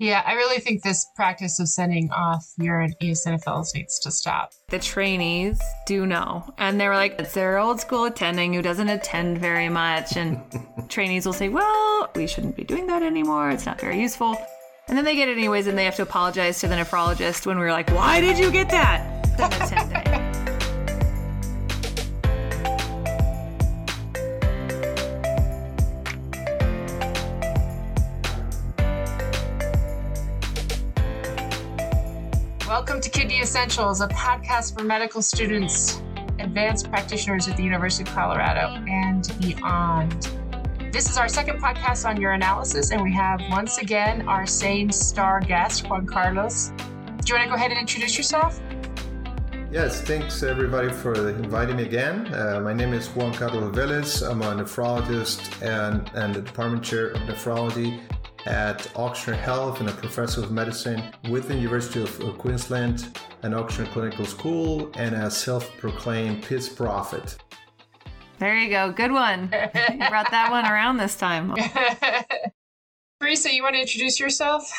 Yeah, I really think this practice of sending off urine eosinophils needs to stop. The trainees do know. And they were like, it's their old school attending who doesn't attend very much. And trainees will say, well, we shouldn't be doing that anymore. It's not very useful. And then they get it anyways and they have to apologize to the nephrologist when we were like, why did you get that? Essentials, a podcast for medical students, advanced practitioners at the University of Colorado, and beyond. This is our second podcast on urinalysis, and we have once again our same star guest, Juan Carlos. Do you want to go ahead and introduce yourself? Yes, thanks everybody for inviting me again. Uh, my name is Juan Carlos Velez. I'm a nephrologist and, and the department chair of nephrology at Ochsner Health and a professor of medicine with the University of Queensland and Ochsner Clinical School and a self-proclaimed piss prophet. There you go. Good one. You brought that one around this time. Parisa, you want to introduce yourself?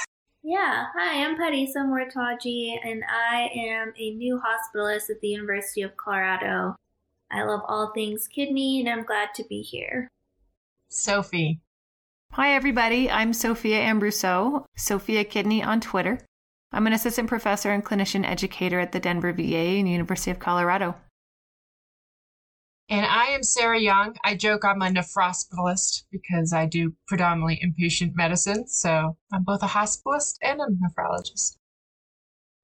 Yeah, hi, I'm Parisa Mortaji, and I am a new hospitalist at the University of Colorado. I love all things kidney, and I'm glad to be here. Sophie. Hi, everybody. I'm Sophia Ambruso, Sophia Kidney on Twitter. I'm an assistant professor and clinician educator at the Denver VA and University of Colorado. And I am Sarah Young. I joke I'm a nephrospitalist because I do predominantly inpatient medicine. So I'm both a hospitalist and a nephrologist.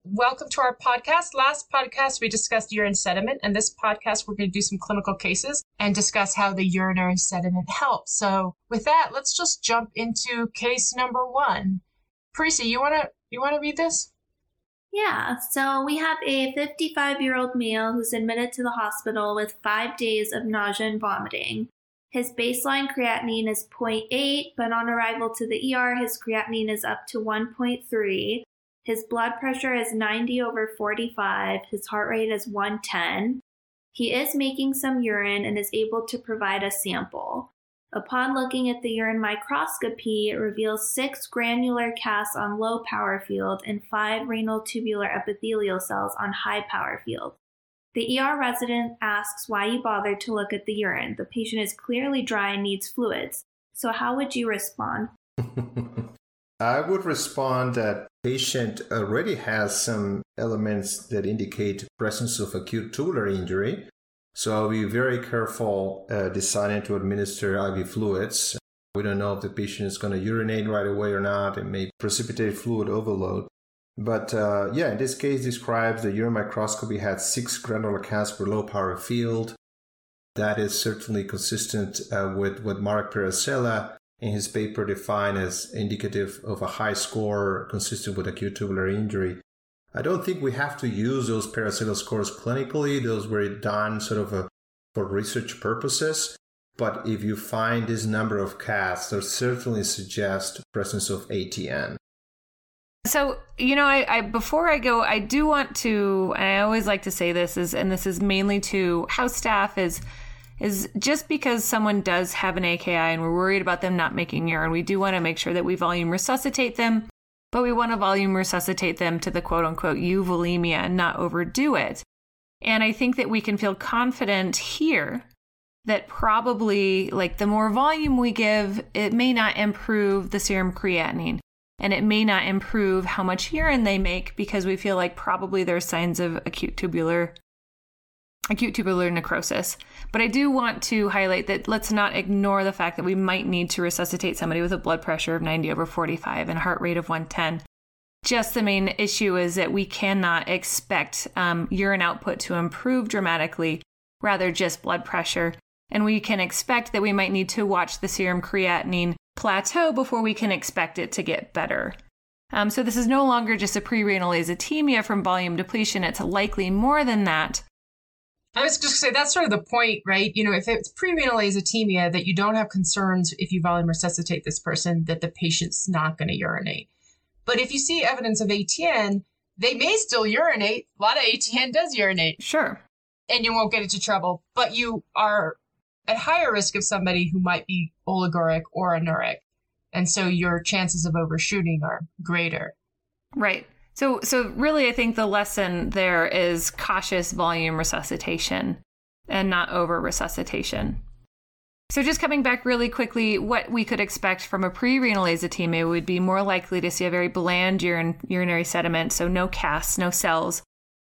Welcome to our podcast. Last podcast, we discussed urine sediment, and this podcast, we're going to do some clinical cases and discuss how the urinary sediment helps. So, with that, let's just jump into case number one. Parisa, you want to you want to read this? Yeah, so we have a 55 year old male who's admitted to the hospital with five days of nausea and vomiting. His baseline creatinine is 0.8, but on arrival to the ER, his creatinine is up to 1.3. His blood pressure is 90 over 45. His heart rate is 110. He is making some urine and is able to provide a sample. Upon looking at the urine microscopy, it reveals six granular casts on low power field and five renal tubular epithelial cells on high power field. The ER resident asks why you bothered to look at the urine. The patient is clearly dry and needs fluids. So, how would you respond? I would respond that patient already has some elements that indicate presence of acute tubular injury so I'll be very careful uh, deciding to administer IV fluids. We don't know if the patient is going to urinate right away or not. It may precipitate fluid overload. But uh, yeah, in this case, describes the urine microscopy had six granular casts per low power field. That is certainly consistent uh, with what Mark Perazella in his paper defined as indicative of a high score consistent with acute tubular injury. I don't think we have to use those Perazella scores clinically. Those were done sort of a, uh, for research purposes. But if you find this number of casts, those certainly suggest presence of ATN. So, you know, I, I, before I go, I do want to, I always like to say this is, and this is mainly to house staff is, is just because someone does have an AKI and we're worried about them not making urine, we do want to make sure that we volume resuscitate them but we want to volume resuscitate them to the quote unquote euvolemia and not overdo it. And I think that we can feel confident here that probably, like, the more volume we give, it may not improve the serum creatinine and it may not improve how much urine they make because we feel like probably there's signs of acute tubular acute tubular necrosis. But I do want to highlight that let's not ignore the fact that we might need to resuscitate somebody with a blood pressure of 90 over 45 and heart rate of 110. Just the main issue is that we cannot expect um, urine output to improve dramatically, rather, just blood pressure. And we can expect that we might need to watch the serum creatinine plateau before we can expect it to get better. Um, so, this is no longer just a prerenal azotemia from volume depletion, it's likely more than that. I was just gonna say that's sort of the point, right? You know, if it's prerenal azotemia, that you don't have concerns if you volume resuscitate this person that the patient's not going to urinate. But if you see evidence of ATN, they may still urinate. A lot of ATN does urinate. Sure. And you won't get into trouble, but you are at higher risk of somebody who might be oliguric or anuric. And so your chances of overshooting are greater. Right. So, so really, I think the lesson there is cautious volume resuscitation and not over resuscitation. So, just coming back really quickly, what we could expect from a pre-renal azotemia would be more likely to see a very bland urine, urinary sediment, so no casts, no cells.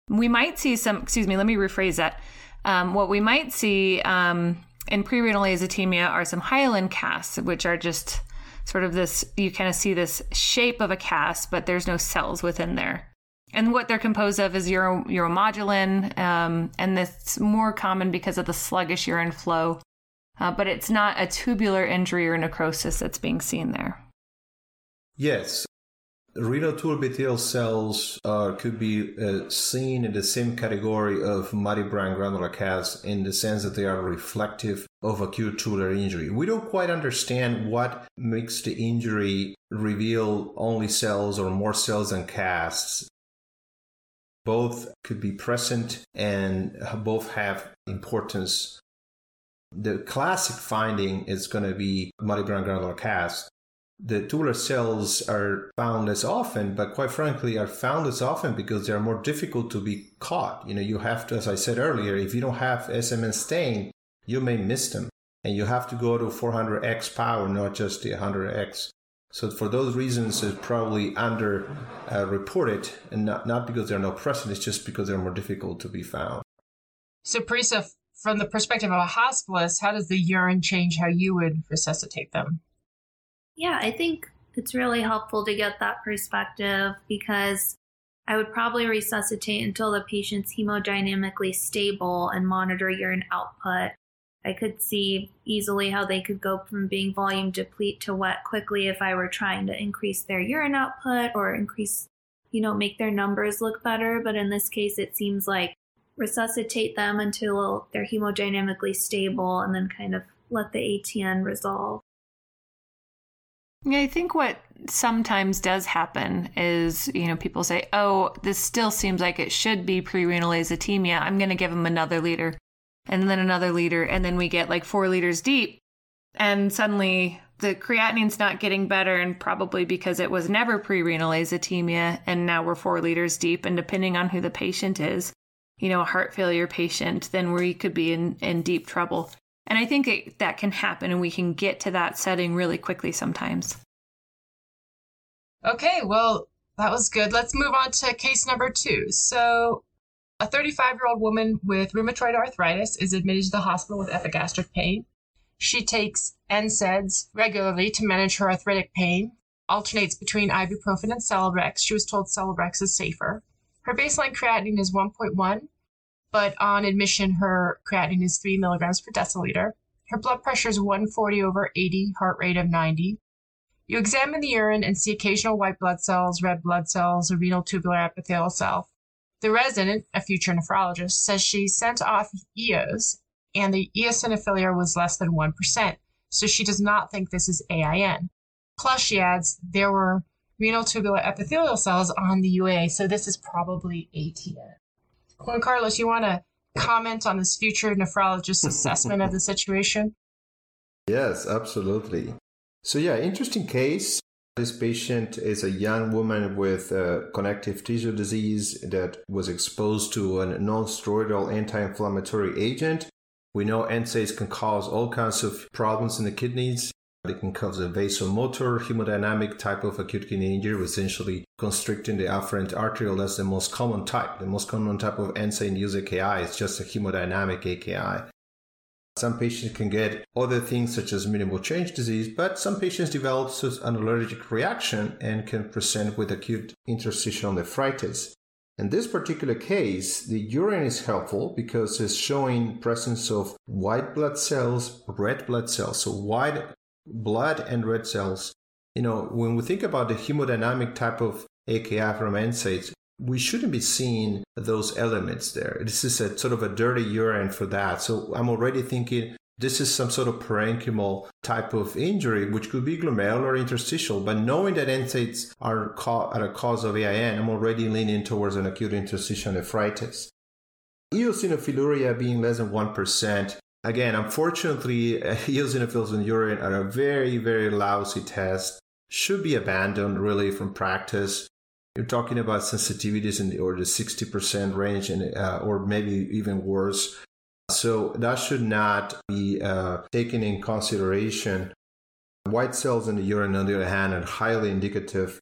We might see some. Excuse me. Let me rephrase that. Um, what we might see um, in pre-renal azotemia are some hyaline casts, which are just sort of this. You kind of see this shape of a cast, but there's no cells within there. And what they're composed of is uro, uromodulin, um, and this more common because of the sluggish urine flow uh, but it's not a tubular injury or necrosis that's being seen there. Yes. Renal cells uh, could be uh, seen in the same category of muddy brown granular casts in the sense that they are reflective of acute tubular injury. We don't quite understand what makes the injury reveal only cells or more cells than casts. Both could be present and both have importance the classic finding is going to be muddy brown granular cast. The tubular cells are found less often, but quite frankly, are found less often because they are more difficult to be caught. You know, you have to, as I said earlier, if you don't have SMN stain, you may miss them. And you have to go to 400x power, not just the 100x. So for those reasons, it's probably under uh, reported, and not, not because they're not present, it's just because they're more difficult to be found. So, Parisa, from the perspective of a hospitalist, how does the urine change how you would resuscitate them? Yeah, I think it's really helpful to get that perspective because I would probably resuscitate until the patient's hemodynamically stable and monitor urine output. I could see easily how they could go from being volume deplete to wet quickly if I were trying to increase their urine output or increase, you know, make their numbers look better. But in this case, it seems like resuscitate them until they're hemodynamically stable and then kind of let the ATN resolve. Yeah, I think what sometimes does happen is, you know, people say, oh, this still seems like it should be pre-renal azotemia. I'm going to give them another liter and then another liter. And then we get like four liters deep. And suddenly the creatinine's not getting better and probably because it was never pre-renal azotemia. And now we're four liters deep. And depending on who the patient is, you know, a heart failure patient, then we could be in, in deep trouble. And I think it, that can happen and we can get to that setting really quickly sometimes. Okay, well, that was good. Let's move on to case number two. So, a 35 year old woman with rheumatoid arthritis is admitted to the hospital with epigastric pain. She takes NSAIDs regularly to manage her arthritic pain, alternates between ibuprofen and Celebrex. She was told Celebrex is safer. Her baseline creatinine is 1.1, but on admission, her creatinine is 3 milligrams per deciliter. Her blood pressure is 140 over 80, heart rate of 90. You examine the urine and see occasional white blood cells, red blood cells, a renal tubular epithelial cell. The resident, a future nephrologist, says she sent off EOs and the eosinophilia was less than 1%, so she does not think this is AIN. Plus, she adds, there were renal tubular epithelial cells on the UA. So this is probably ATN. Juan Carlos, you want to comment on this future nephrologist assessment of the situation? Yes, absolutely. So, yeah, interesting case. This patient is a young woman with connective tissue disease that was exposed to a non steroidal anti inflammatory agent. We know NSAIDs can cause all kinds of problems in the kidneys, it can cause a vasomotor hemodynamic type of acute kidney injury, essentially constricting the afferent arteriole. That's the most common type. The most common type of NSAID-induced AKI is just a hemodynamic AKI. Some patients can get other things such as minimal change disease, but some patients develop an allergic reaction and can present with acute interstitial nephritis. In this particular case, the urine is helpful because it's showing presence of white blood cells, red blood cells. So white blood and red cells. You know, when we think about the hemodynamic type of AKI from NSAIDs, we shouldn't be seeing those elements there. This is a sort of a dirty urine for that. So I'm already thinking this is some sort of parenchymal type of injury, which could be glomerular or interstitial. But knowing that NSAIDs are at a cause of AIN, I'm already leaning towards an acute interstitial nephritis. Eosinophiluria being less than 1%, Again, unfortunately, eosinophils in urine are a very, very lousy test. should be abandoned really from practice. You're talking about sensitivities in the order 60% range and, uh, or maybe even worse. So that should not be uh, taken in consideration. White cells in the urine, on the other hand, are highly indicative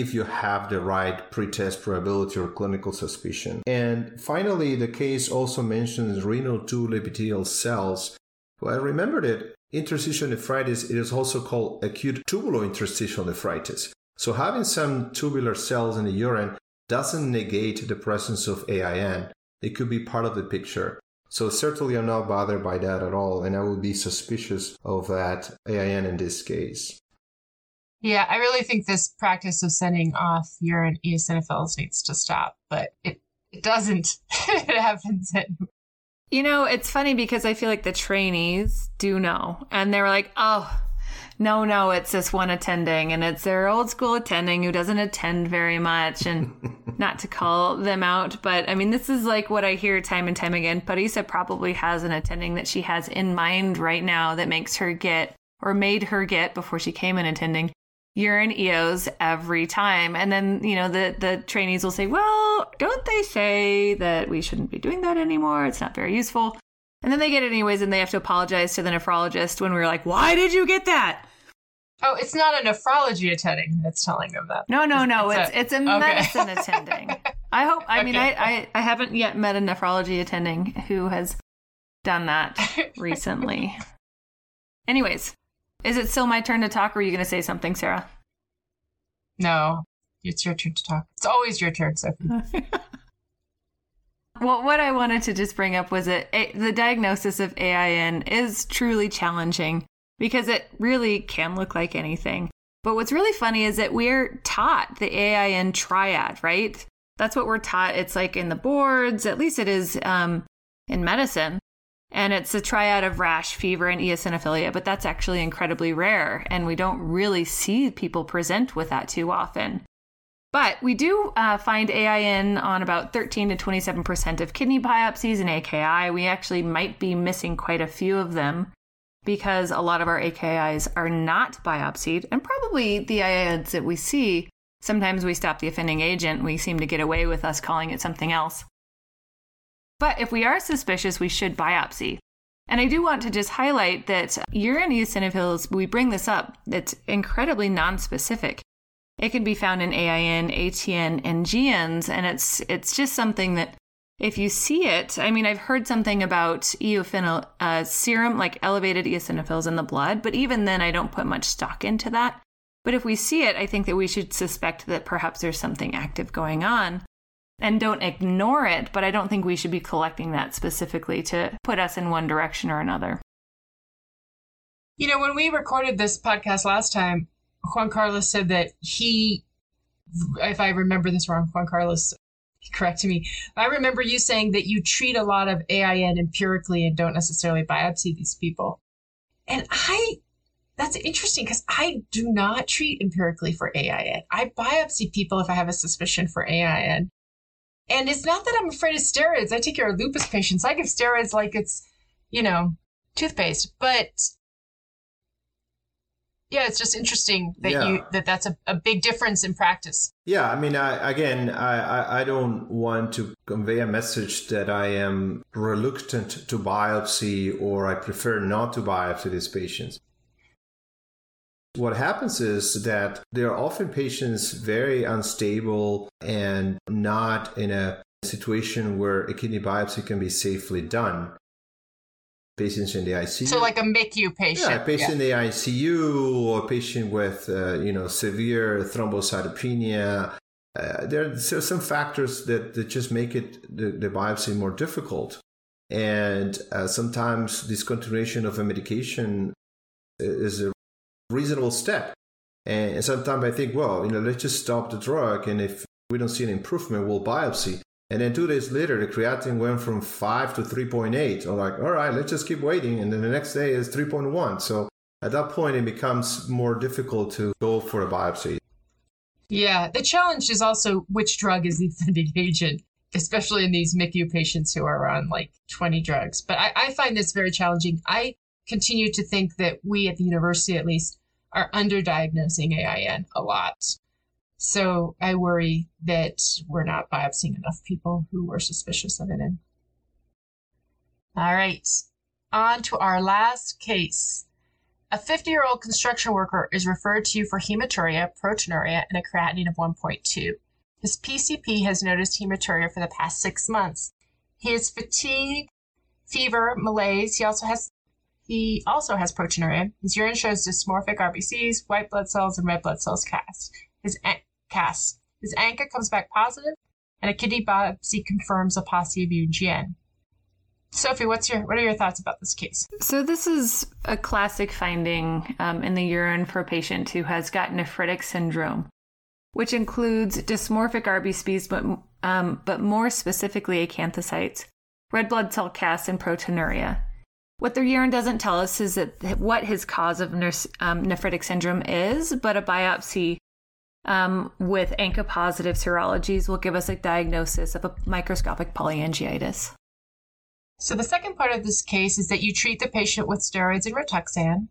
if you have the right pretest probability or clinical suspicion. And finally, the case also mentions renal tube epithelial cells. Well, I remember that interstitial nephritis it is also called acute tubular interstitial nephritis. So having some tubular cells in the urine doesn't negate the presence of AIN. It could be part of the picture. So certainly I'm not bothered by that at all, and I would be suspicious of that AIN in this case. Yeah, I really think this practice of sending off urine eosinophils needs to stop, but it, it doesn't. it happens anyway. You know, it's funny because I feel like the trainees do know. And they're like, oh, no, no, it's this one attending. And it's their old school attending who doesn't attend very much. And not to call them out, but I mean, this is like what I hear time and time again. Parisa probably has an attending that she has in mind right now that makes her get or made her get before she came in attending urine eos every time. And then you know the the trainees will say well don't they say that we shouldn't be doing that anymore? It's not very useful. And then they get it anyways and they have to apologize to the nephrologist when we are like why did you get that? Oh it's not a nephrology attending that's telling them that. No no no. It's it's a, it's a okay. medicine attending. I hope i okay. mean I, I i haven't yet met a nephrology attending who has done that recently. Anyways is it still my turn to talk, or are you going to say something, Sarah? No, it's your turn to talk. It's always your turn, Sophie. well, what I wanted to just bring up was that the diagnosis of AIN is truly challenging because it really can look like anything. But what's really funny is that we're taught the AIN triad, right? That's what we're taught. It's like in the boards, at least it is um, in medicine. And it's a triad of rash, fever, and eosinophilia, but that's actually incredibly rare. And we don't really see people present with that too often. But we do uh, find AIN on about 13 to 27% of kidney biopsies and AKI. We actually might be missing quite a few of them because a lot of our AKIs are not biopsied. And probably the AINs that we see, sometimes we stop the offending agent. We seem to get away with us calling it something else. But if we are suspicious, we should biopsy. And I do want to just highlight that urine eosinophils, we bring this up, it's incredibly nonspecific. It can be found in AIN, ATN, and GNs, and it's it's just something that if you see it, I mean, I've heard something about eophil uh, serum, like elevated eosinophils in the blood, but even then, I don't put much stock into that. But if we see it, I think that we should suspect that perhaps there's something active going on and don't ignore it, but I don't think we should be collecting that specifically to put us in one direction or another. You know, when we recorded this podcast last time, Juan Carlos said that he, if I remember this wrong, Juan Carlos, correct me. I remember you saying that you treat a lot of AIN empirically and don't necessarily biopsy these people. And I, that's interesting because I do not treat empirically for AIN. I biopsy people if I have a suspicion for AIN. And it's not that I'm afraid of steroids. I take care of lupus patients. I give steroids like it's, you know, toothpaste. But yeah, it's just interesting that yeah. you that that's a, a big difference in practice. Yeah, I mean, I, again, I, I don't want to convey a message that I am reluctant to biopsy or I prefer not to biopsy these patients. What happens is that there are often patients very unstable and not in a situation where a kidney biopsy can be safely done. Patients in the ICU. So, like a MICU patient. Yeah, a patient yeah. in the ICU or a patient with, uh, you know, severe thrombocytopenia. Uh, there, there, are some factors that, that just make it the, the biopsy more difficult. And uh, sometimes discontinuation of a medication is a reasonable step. And sometimes I think, well, you know, let's just stop the drug, and if we don't see an improvement, we'll biopsy. And then two days later, the creatine went from five to 3.8. I'm like, all right, let's just keep waiting. And then the next day is 3.1. So at that point, it becomes more difficult to go for a biopsy. Yeah, the challenge is also which drug is the offending agent, especially in these MICU patients who are on like 20 drugs. But I, I find this very challenging. I continue to think that we at the university, at least, are underdiagnosing AIN a lot. So I worry that we're not biopsying enough people who were suspicious of it. In. All right, on to our last case. A 50 year old construction worker is referred to you for hematuria, proteinuria, and a creatinine of 1.2. His PCP has noticed hematuria for the past six months. He has fatigue, fever, malaise. He also has he also has proteinuria. His urine shows dysmorphic RBCs, white blood cells, and red blood cells cast. His cast. His ANCA comes back positive, and a kidney biopsy confirms a positive UGN. Sophie, what's your what are your thoughts about this case? So this is a classic finding um, in the urine for a patient who has got nephritic syndrome, which includes dysmorphic RBCs, but um, but more specifically acanthocytes, red blood cell casts, and proteinuria. What their urine doesn't tell us is that what his cause of um, nephritic syndrome is, but a biopsy um, with ANCA positive serologies will give us a diagnosis of a microscopic polyangiitis. So, the second part of this case is that you treat the patient with steroids and Rituxan,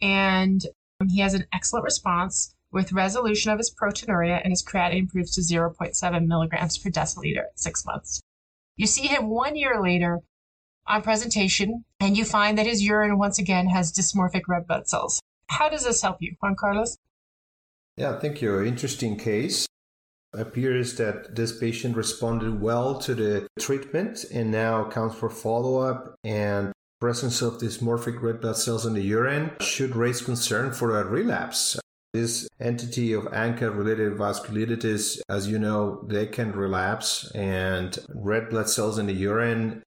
and he has an excellent response with resolution of his proteinuria, and his creatinine improves to 0.7 milligrams per deciliter at six months. You see him one year later on presentation, and you find that his urine once again has dysmorphic red blood cells. How does this help you, Juan Carlos? Yeah, thank you. Interesting case. Appears that this patient responded well to the treatment and now counts for follow up and presence of dysmorphic red blood cells in the urine should raise concern for a relapse. This entity of ANCA related vasculitis, as you know, they can relapse, and red blood cells in the urine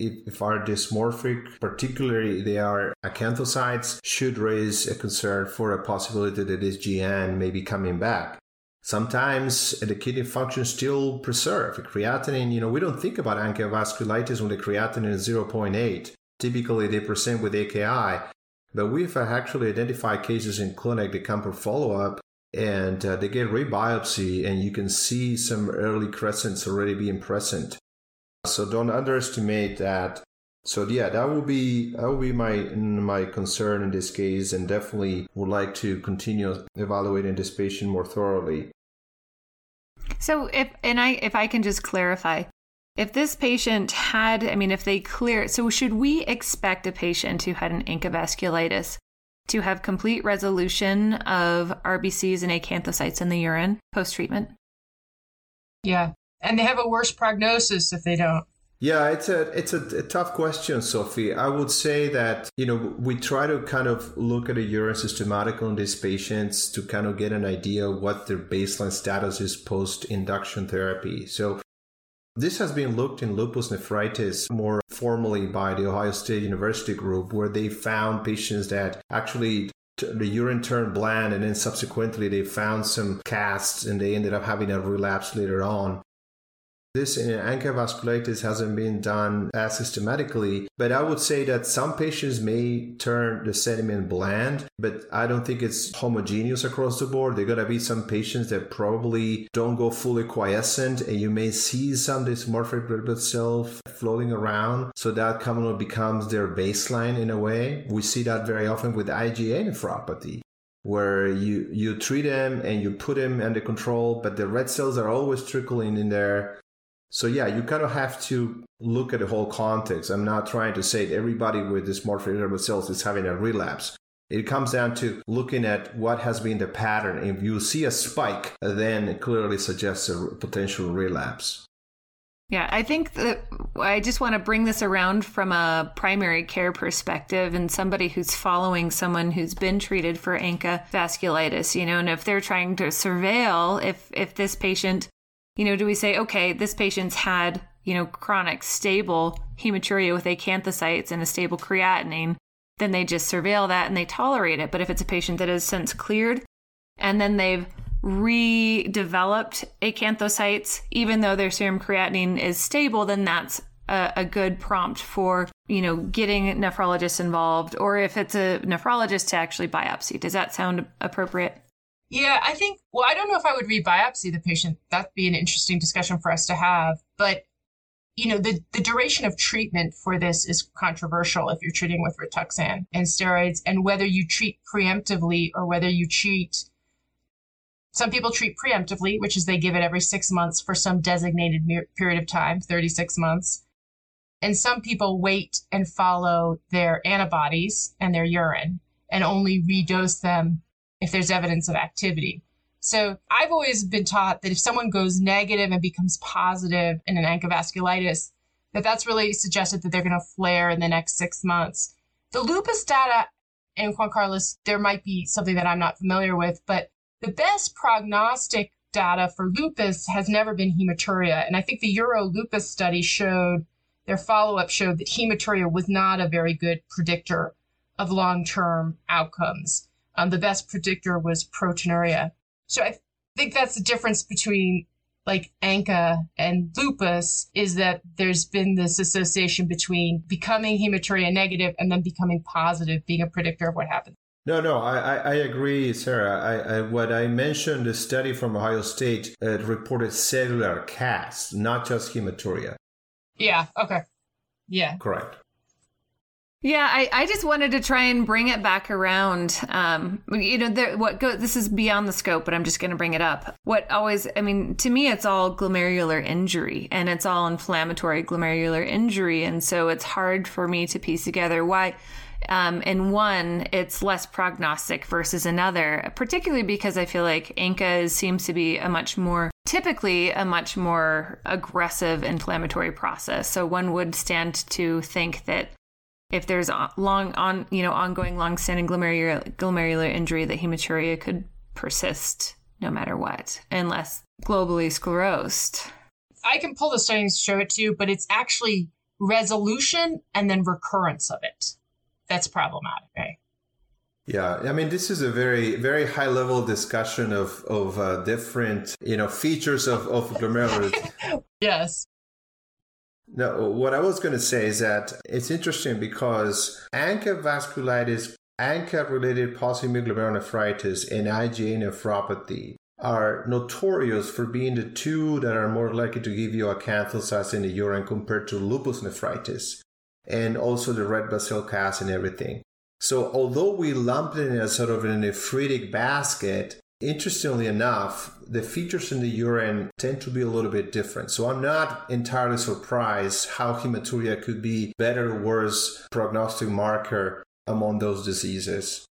if, if are dysmorphic, particularly they are acanthocytes, should raise a concern for a possibility that this GN may be coming back. Sometimes the kidney function still preserved. Creatinine, you know, we don't think about vasculitis when the creatinine is 0.8. Typically, they present with AKI, but we've actually identified cases in clinic that come for follow up and uh, they get rebiopsy, and you can see some early crescents already being present. So don't underestimate that. So yeah, that will be that will be my my concern in this case, and definitely would like to continue evaluating this patient more thoroughly. So if and I if I can just clarify, if this patient had, I mean, if they clear, so should we expect a patient who had an ANCA vasculitis to have complete resolution of RBCs and acanthocytes in the urine post treatment? Yeah, and they have a worse prognosis if they don't. Yeah, it's a it's a, a, tough question, Sophie. I would say that you know we try to kind of look at a urine systematic on these patients to kind of get an idea what their baseline status is post induction therapy. So this has been looked in lupus nephritis more formally by the Ohio State University group, where they found patients that actually the urine turned bland and then subsequently they found some casts and they ended up having a relapse later on. This in ANCA vasculitis hasn't been done as systematically, but I would say that some patients may turn the sediment bland, but I don't think it's homogeneous across the board. There are going to be some patients that probably don't go fully quiescent, and you may see some dysmorphic red blood cells floating around. So that commonly becomes their baseline in a way. We see that very often with IgA nephropathy where you you treat them and you put them under control, but the red cells are always trickling in there. So yeah, you kind of have to look at the whole context. I'm not trying to say that everybody with dysmorphic red cells is having a relapse. It comes down to looking at what has been the pattern. If you see a spike, then it clearly suggests a potential relapse. Yeah, I think that I just want to bring this around from a primary care perspective and somebody who's following someone who's been treated for ANCA vasculitis, you know, and if they're trying to surveil if if this patient you know, do we say, okay, this patient's had, you know, chronic stable hematuria with acanthocytes and a stable creatinine, then they just surveil that and they tolerate it. But if it's a patient that has since cleared and then they've redeveloped acanthocytes, even though their serum creatinine is stable, then that's a, a, good prompt for you know getting nephrologists involved, or if it's a nephrologist to actually biopsy. Does that sound appropriate? Yeah, I think, well, I don't know if I would rebiopsy the patient. That'd be an interesting discussion for us to have. But you know, the, the duration of treatment for this is controversial if you're treating with Rituxan and steroids, and whether you treat preemptively or whether you treat. Some people treat preemptively, which is they give it every six months for some designated period of time, 36 months. And some people wait and follow their antibodies and their urine and only redose them if there's evidence of activity. So I've always been taught that if someone goes negative and becomes positive in an ANCA vasculitis, that that's really suggested that they're going to flare in the next six months. The lupus data, in Juan Carlos, there might be something that I'm not familiar with, but the best prognostic data for lupus has never been hematuria. And I think the Euro lupus study showed, their follow up showed that hematuria was not a very good predictor of long term outcomes. Um, the best predictor was proteinuria. So I think that's the difference between like ANCA and lupus is that there's been this association between becoming hematuria negative and then becoming positive being a predictor of what happens. No, no, I, I agree, Sarah. I, I, what I mentioned, the study from Ohio State uh, reported cellular casts, not just hematuria. Yeah, okay. Yeah. Correct. Yeah, I, I just wanted to try and bring it back around. Um, you know, what go, this is beyond the scope, but I'm just going to bring it up. What always, I mean, to me, it's all glomerular injury and it's all inflammatory glomerular injury, and so it's hard for me to piece together why. Um, in one, it's less prognostic versus another, particularly because I feel like ANCA seems to be a much more, typically a much more aggressive inflammatory process. So one would stand to think that if there's long on you know ongoing long-standing glomerular glomerular injury that hematuria could persist no matter what unless globally sclerosed i can pull the studies to show it to you but it's actually resolution and then recurrence of it that's problematic right? Yeah, I mean, this is a very, very high level discussion of of uh, different, you know, features of of glomerular. yes. No, what I was going to say is that it's interesting because ANCA vasculitis, ANCA related glomerulonephritis, and IgA nephropathy are notorious for being the two that are more likely to give you acanthocytes in the urine compared to lupus nephritis and also the red blood cell casts and everything. So although we lump it in as sort of a nephritic basket, Interestingly enough, the features in the urine tend to be a little bit different. So I'm not entirely surprised how hematuria could be better or worse prognostic marker among those diseases.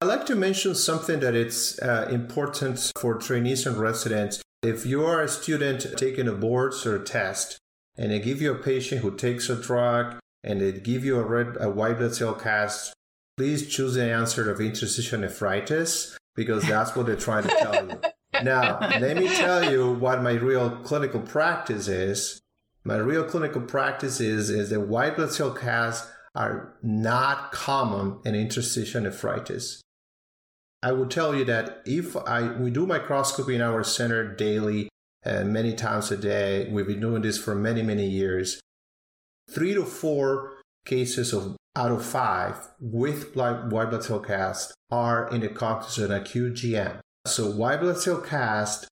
I'd like to mention something that it's uh, important for trainees and residents. If you are a student taking a boards or a test, and they give you a patient who takes a drug and they give you a red a white blood cell cast, please choose the answer of interstitial nephritis because that's what they're trying to tell you. Now, let me tell you what my real clinical practice is. My real clinical practice is, is that white blood cell casts are not common in interstitial nephritis. I will tell you that if I we do microscopy in our center daily and many times a day, we've been doing this for many, many years. Three to four cases of out of five with white blood cell casts are in the context of an acute GN. So white blood cell casts,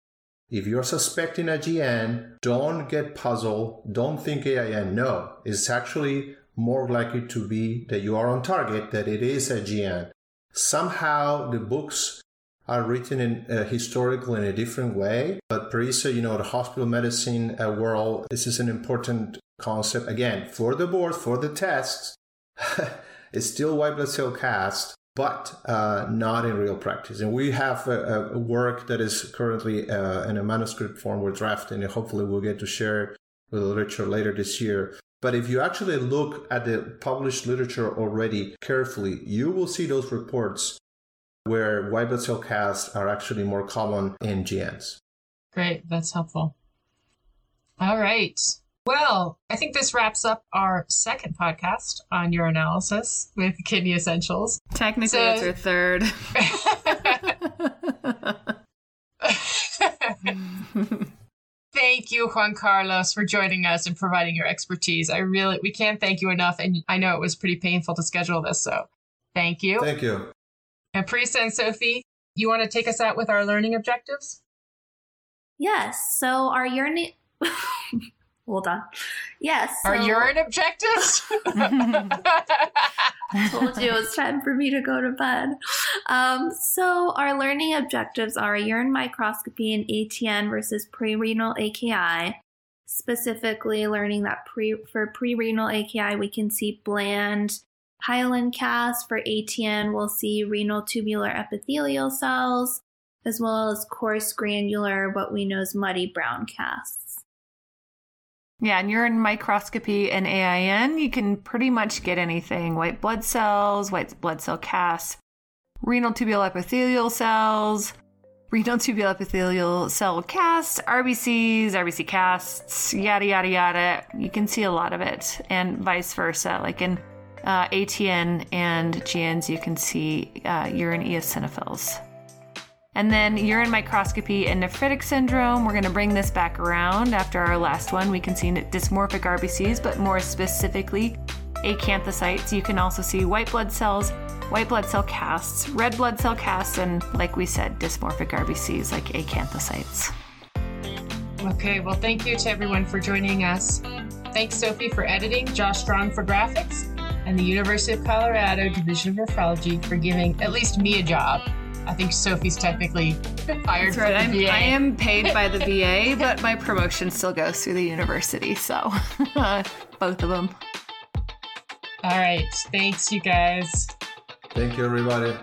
if you're suspecting a GN, don't get puzzled. Don't think AIN. No, it's actually more likely to be that you are on target, that it is a GN. Somehow the books are written in uh, historical in a different way, but Parisa, you know, the hospital medicine uh, world, this is an important concept again for the board, for the tests. it's still white blood cell casts, but uh, not in real practice. And we have a, a work that is currently uh, in a manuscript form we're drafting, and hopefully we'll get to share it with the literature later this year. But if you actually look at the published literature already carefully, you will see those reports where white blood cell casts are actually more common in GNs. Great, that's helpful. All right. Well, I think this wraps up our second podcast on urinalysis with Kidney Essentials. Technically, so... it's our third. thank you, Juan Carlos, for joining us and providing your expertise. I really, we can't thank you enough. And I know it was pretty painful to schedule this. So thank you. Thank you. And Parisa and Sophie, you want to take us out with our learning objectives? Yes. So our urine. hold on. Yes. Are urine objectives? told you it was time for me to go to bed. Um, so our learning objectives are urine microscopy and ATN versus pre-renal AKI. Specifically, learning that pre for pre-renal AKI we can see bland hyaline casts. For ATN, we'll see renal tubular epithelial cells, as well as coarse granular, what we know as muddy brown casts. Yeah, and urine microscopy and AIN, you can pretty much get anything white blood cells, white blood cell casts, renal tubular epithelial cells, renal tubular epithelial cell casts, RBCs, RBC casts, yada, yada, yada. You can see a lot of it, and vice versa. Like in uh, ATN and GNs, you can see uh, urine eosinophils. And then urine microscopy and nephritic syndrome. We're going to bring this back around after our last one. We can see dysmorphic RBCs, but more specifically, acanthocytes. You can also see white blood cells, white blood cell casts, red blood cell casts, and like we said, dysmorphic RBCs like acanthocytes. Okay, well, thank you to everyone for joining us. Thanks, Sophie, for editing, Josh Strong for graphics, and the University of Colorado Division of Nephrology for giving at least me a job. I think Sophie's technically fired. That's right. I'm, VA. I am paid by the VA, but my promotion still goes through the university. So both of them. All right. Thanks, you guys. Thank you, everybody.